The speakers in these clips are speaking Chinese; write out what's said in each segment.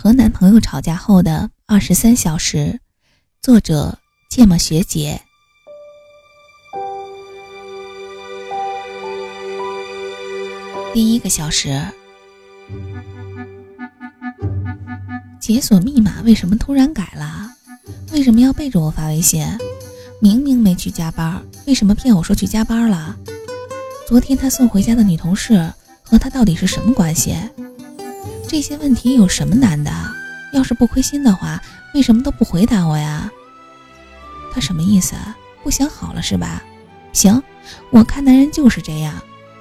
和男朋友吵架后的二十三小时，作者芥末学姐。第一个小时，解锁密码为什么突然改了？为什么要背着我发微信？明明没去加班，为什么骗我说去加班了？昨天他送回家的女同事和他到底是什么关系？这些问题有什么难的？要是不亏心的话，为什么都不回答我呀？他什么意思？不想好了是吧？行，我看男人就是这样，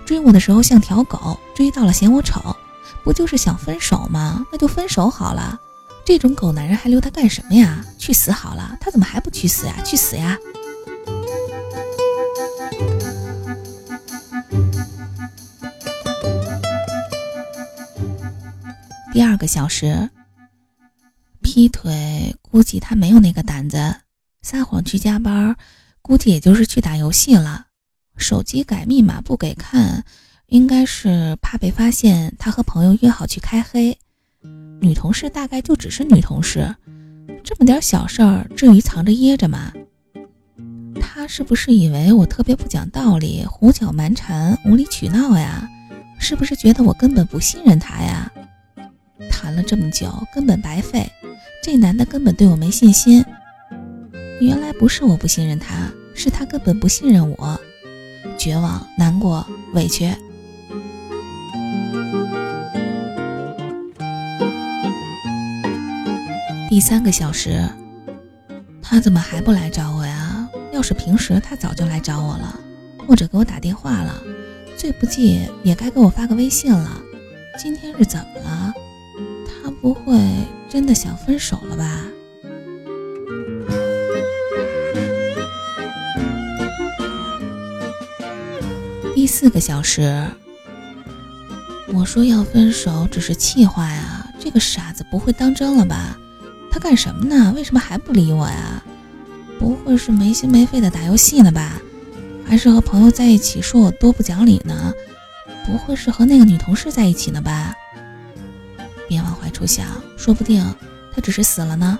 追我的时候像条狗，追到了嫌我丑，不就是想分手吗？那就分手好了。这种狗男人还留他干什么呀？去死好了！他怎么还不去死呀？去死呀！第二个小时，劈腿估计他没有那个胆子，撒谎去加班，估计也就是去打游戏了。手机改密码不给看，应该是怕被发现他和朋友约好去开黑。女同事大概就只是女同事，这么点小事儿至于藏着掖着吗？他是不是以为我特别不讲道理、胡搅蛮缠、无理取闹呀？是不是觉得我根本不信任他呀？谈了这么久，根本白费。这男的根本对我没信心。原来不是我不信任他，是他根本不信任我。绝望、难过、委屈。第三个小时，他怎么还不来找我呀？要是平时，他早就来找我了，或者给我打电话了。最不济也该给我发个微信了。今天是怎么了？不会真的想分手了吧？第四个小时，我说要分手只是气话呀，这个傻子不会当真了吧？他干什么呢？为什么还不理我呀？不会是没心没肺的打游戏呢吧？还是和朋友在一起说我多不讲理呢？不会是和那个女同事在一起呢吧？别往坏处想，说不定他只是死了呢。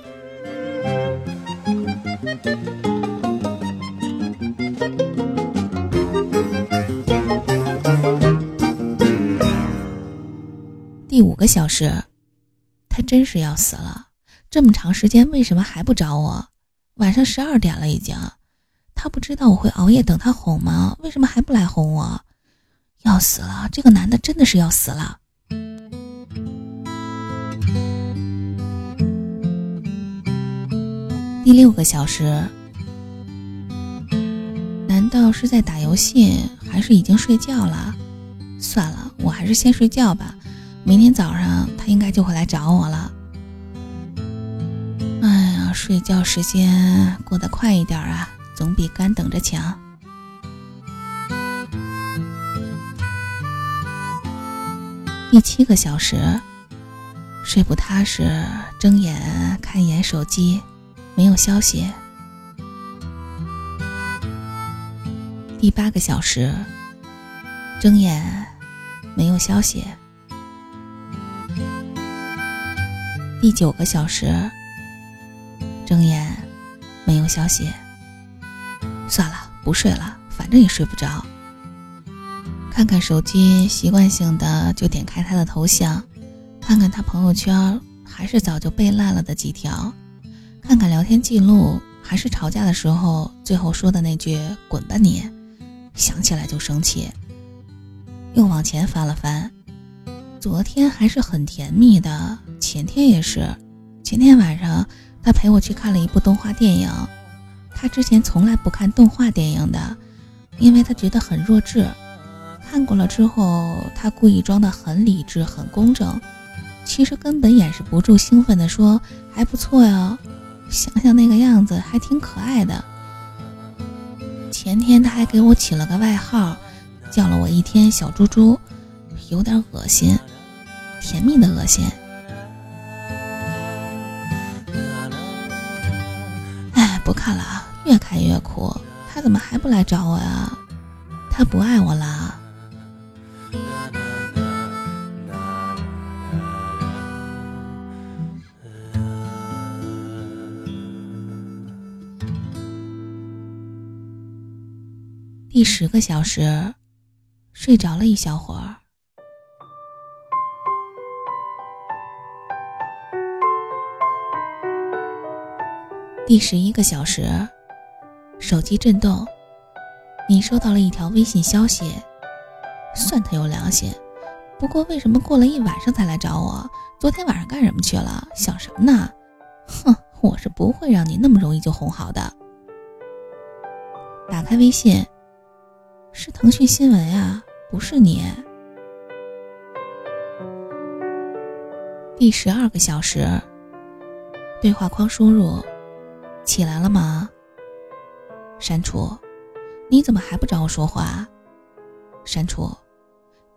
第五个小时，他真是要死了。这么长时间，为什么还不找我？晚上十二点了，已经。他不知道我会熬夜等他哄吗？为什么还不来哄我？要死了！这个男的真的是要死了。第六个小时，难道是在打游戏，还是已经睡觉了？算了，我还是先睡觉吧。明天早上他应该就会来找我了。哎呀，睡觉时间过得快一点啊，总比干等着强。第七个小时，睡不踏实，睁眼看一眼手机。没有消息。第八个小时，睁眼，没有消息。第九个小时，睁眼，没有消息。算了，不睡了，反正也睡不着。看看手机，习惯性的就点开他的头像，看看他朋友圈，还是早就背烂了的几条。看看聊天记录，还是吵架的时候最后说的那句“滚吧你”，想起来就生气。又往前翻了翻，昨天还是很甜蜜的，前天也是。前天晚上他陪我去看了一部动画电影，他之前从来不看动画电影的，因为他觉得很弱智。看过了之后，他故意装得很理智、很公正，其实根本掩饰不住兴奋地说：“还不错呀。”想想那个样子还挺可爱的。前天他还给我起了个外号，叫了我一天小猪猪，有点恶心，甜蜜的恶心。哎，不看了，越看越苦。他怎么还不来找我呀？他不爱我了。第十个小时，睡着了一小会儿。第十一个小时，手机震动，你收到了一条微信消息，算他有良心。不过为什么过了一晚上才来找我？昨天晚上干什么去了？想什么呢？哼，我是不会让你那么容易就哄好的。打开微信，是腾讯新闻呀，不是你。第十二个小时，对话框输入。起来了吗？删除，你怎么还不找我说话？删除，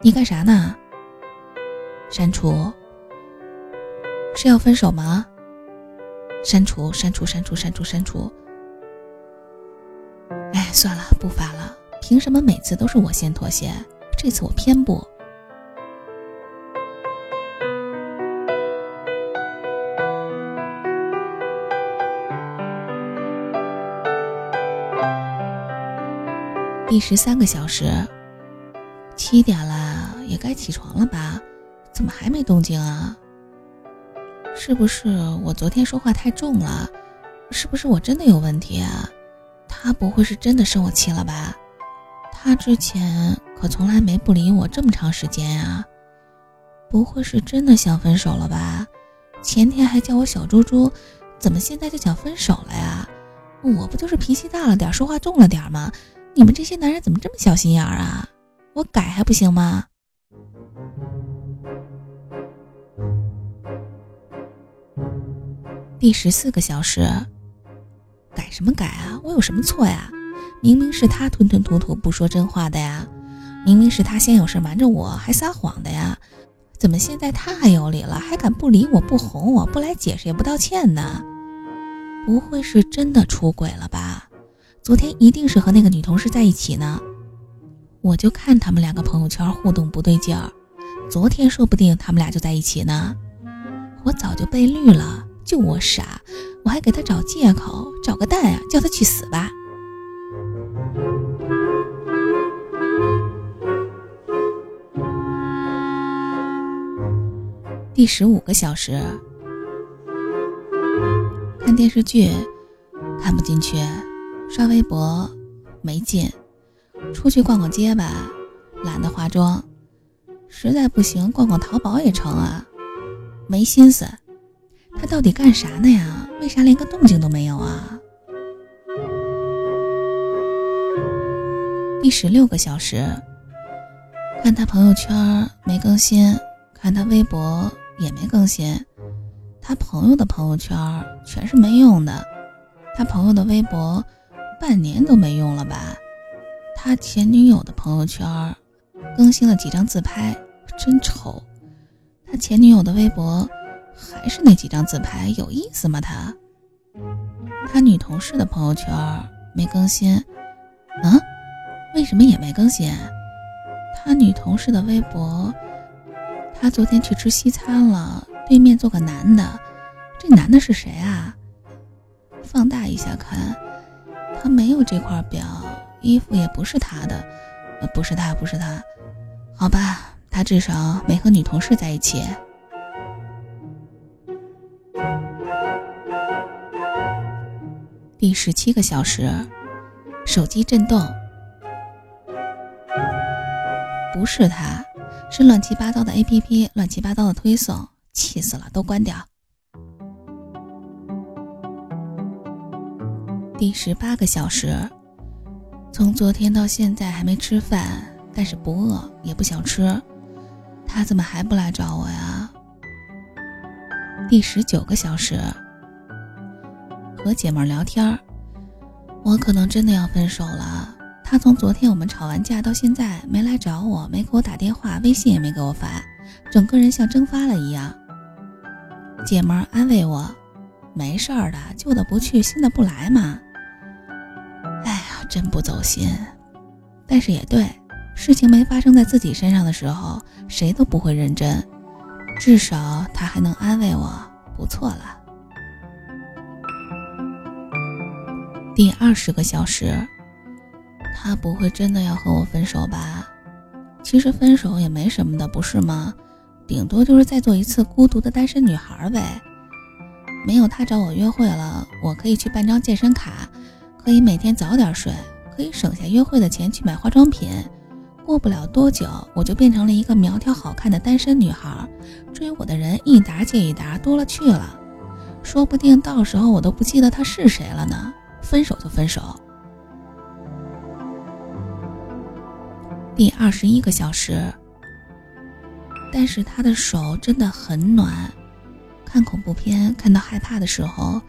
你干啥呢？删除，是要分手吗？删除，删除，删除，删除，删除。哎，算了，不发了。凭什么每次都是我先妥协？这次我偏不。第十三个小时，七点了，也该起床了吧？怎么还没动静啊？是不是我昨天说话太重了？是不是我真的有问题啊？他不会是真的生我气了吧？他之前可从来没不理我这么长时间呀？不会是真的想分手了吧？前天还叫我小猪猪，怎么现在就想分手了呀？我不就是脾气大了点，说话重了点吗？你们这些男人怎么这么小心眼啊？我改还不行吗？第十四个小时，改什么改啊？我有什么错呀？明明是他吞吞吐吐不说真话的呀，明明是他先有事瞒着我，还撒谎的呀，怎么现在他还有理了，还敢不理我不哄我不来解释也不道歉呢？不会是真的出轨了吧？昨天一定是和那个女同事在一起呢，我就看他们两个朋友圈互动不对劲儿。昨天说不定他们俩就在一起呢，我早就被绿了，就我傻，我还给他找借口，找个蛋啊，叫他去死吧。第十五个小时，看电视剧，看不进去。刷微博没劲，出去逛逛街吧，懒得化妆，实在不行逛逛淘宝也成啊，没心思。他到底干啥呢呀？为啥连个动静都没有啊？第十六个小时，看他朋友圈没更新，看他微博也没更新，他朋友的朋友圈全是没用的，他朋友的微博。半年都没用了吧？他前女友的朋友圈更新了几张自拍，真丑。他前女友的微博还是那几张自拍，有意思吗？他他女同事的朋友圈没更新，啊？为什么也没更新？他女同事的微博，他昨天去吃西餐了，对面坐个男的，这男的是谁啊？放大一下看。他没有这块表，衣服也不是他的，不是他，不是他，好吧，他至少没和女同事在一起。第十七个小时，手机震动，不是他，是乱七八糟的 APP，乱七八糟的推送，气死了，都关掉。第十八个小时，从昨天到现在还没吃饭，但是不饿也不想吃，他怎么还不来找我呀？第十九个小时，和姐妹聊天我可能真的要分手了。他从昨天我们吵完架到现在没来找我，没给我打电话，微信也没给我发，整个人像蒸发了一样。姐们儿安慰我，没事儿的，旧的不去，新的不来嘛。哎呀真不走心，但是也对，事情没发生在自己身上的时候，谁都不会认真。至少他还能安慰我，不错了。第二十个小时，他不会真的要和我分手吧？其实分手也没什么的，不是吗？顶多就是再做一次孤独的单身女孩呗。没有他找我约会了，我可以去办张健身卡，可以每天早点睡，可以省下约会的钱去买化妆品。过不了多久，我就变成了一个苗条好看的单身女孩，追我的人一沓接一沓，多了去了。说不定到时候我都不记得他是谁了呢。分手就分手。第二十一个小时，但是他的手真的很暖。看恐怖片看到害怕的时候，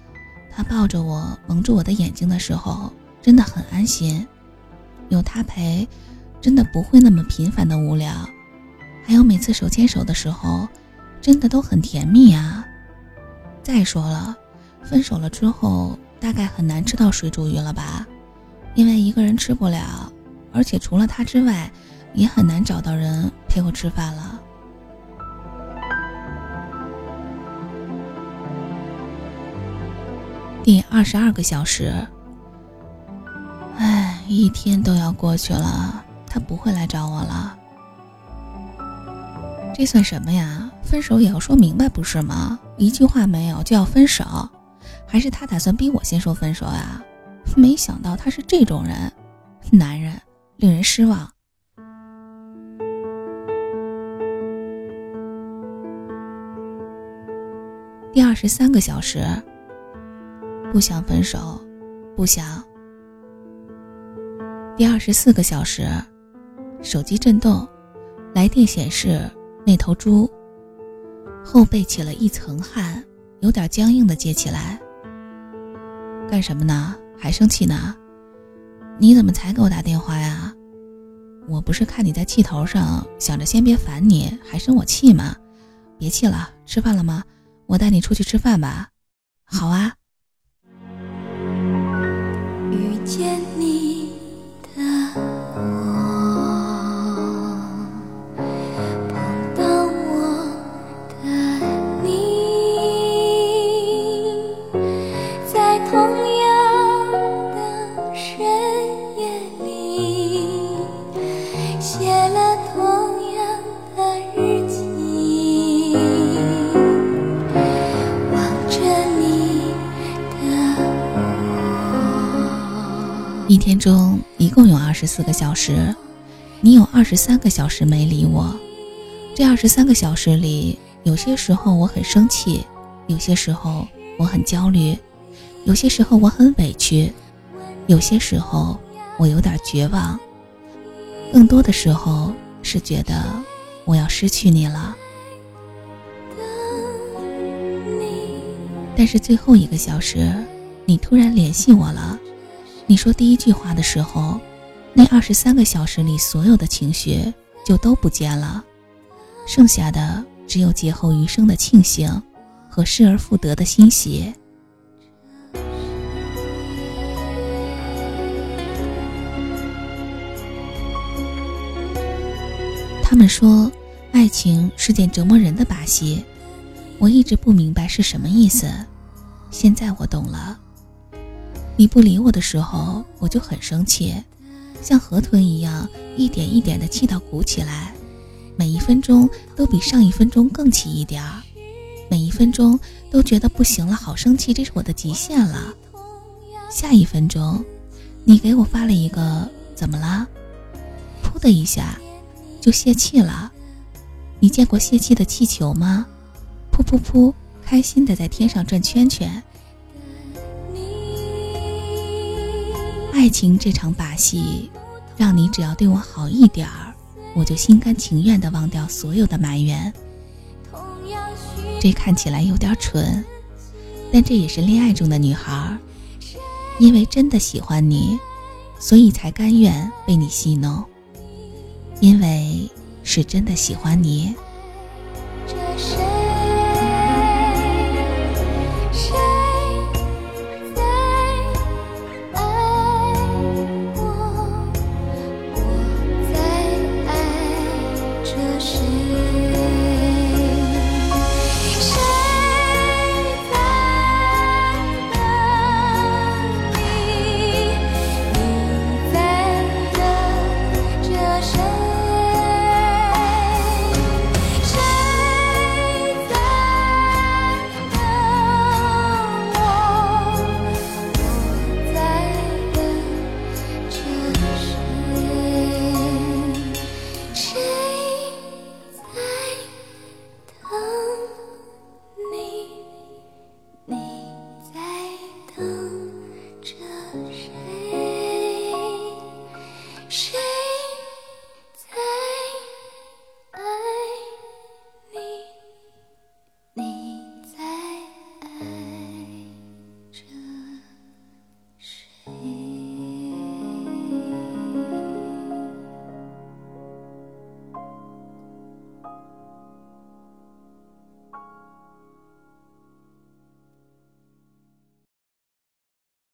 他抱着我蒙住我的眼睛的时候，真的很安心。有他陪。真的不会那么频繁的无聊，还有每次手牵手的时候，真的都很甜蜜啊。再说了，分手了之后大概很难吃到水煮鱼了吧？因为一个人吃不了，而且除了他之外，也很难找到人陪我吃饭了。第二十二个小时，唉，一天都要过去了。他不会来找我了，这算什么呀？分手也要说明白不是吗？一句话没有就要分手，还是他打算逼我先说分手呀？没想到他是这种人，男人令人失望。第二十三个小时，不想分手，不想。第二十四个小时。手机震动，来电显示那头猪。后背起了一层汗，有点僵硬的接起来。干什么呢？还生气呢？你怎么才给我打电话呀？我不是看你在气头上，想着先别烦你，还生我气吗？别气了，吃饭了吗？我带你出去吃饭吧。好啊。遇见你的我，碰到我的你，在同。一天中一共有二十四个小时，你有二十三个小时没理我。这二十三个小时里，有些时候我很生气，有些时候我很焦虑，有些时候我很委屈，有些时候我有点绝望，更多的时候是觉得我要失去你了。但是最后一个小时，你突然联系我了。你说第一句话的时候，那二十三个小时里所有的情绪就都不见了，剩下的只有劫后余生的庆幸和失而复得的欣喜。他们说，爱情是件折磨人的把戏，我一直不明白是什么意思，现在我懂了。你不理我的时候，我就很生气，像河豚一样一点一点的气到鼓起来，每一分钟都比上一分钟更气一点儿，每一分钟都觉得不行了，好生气，这是我的极限了。下一分钟，你给我发了一个怎么了？噗的一下，就泄气了。你见过泄气的气球吗？噗噗噗，开心的在天上转圈圈。爱情这场把戏，让你只要对我好一点儿，我就心甘情愿的忘掉所有的埋怨。这看起来有点蠢，但这也是恋爱中的女孩，因为真的喜欢你，所以才甘愿被你戏弄。因为是真的喜欢你。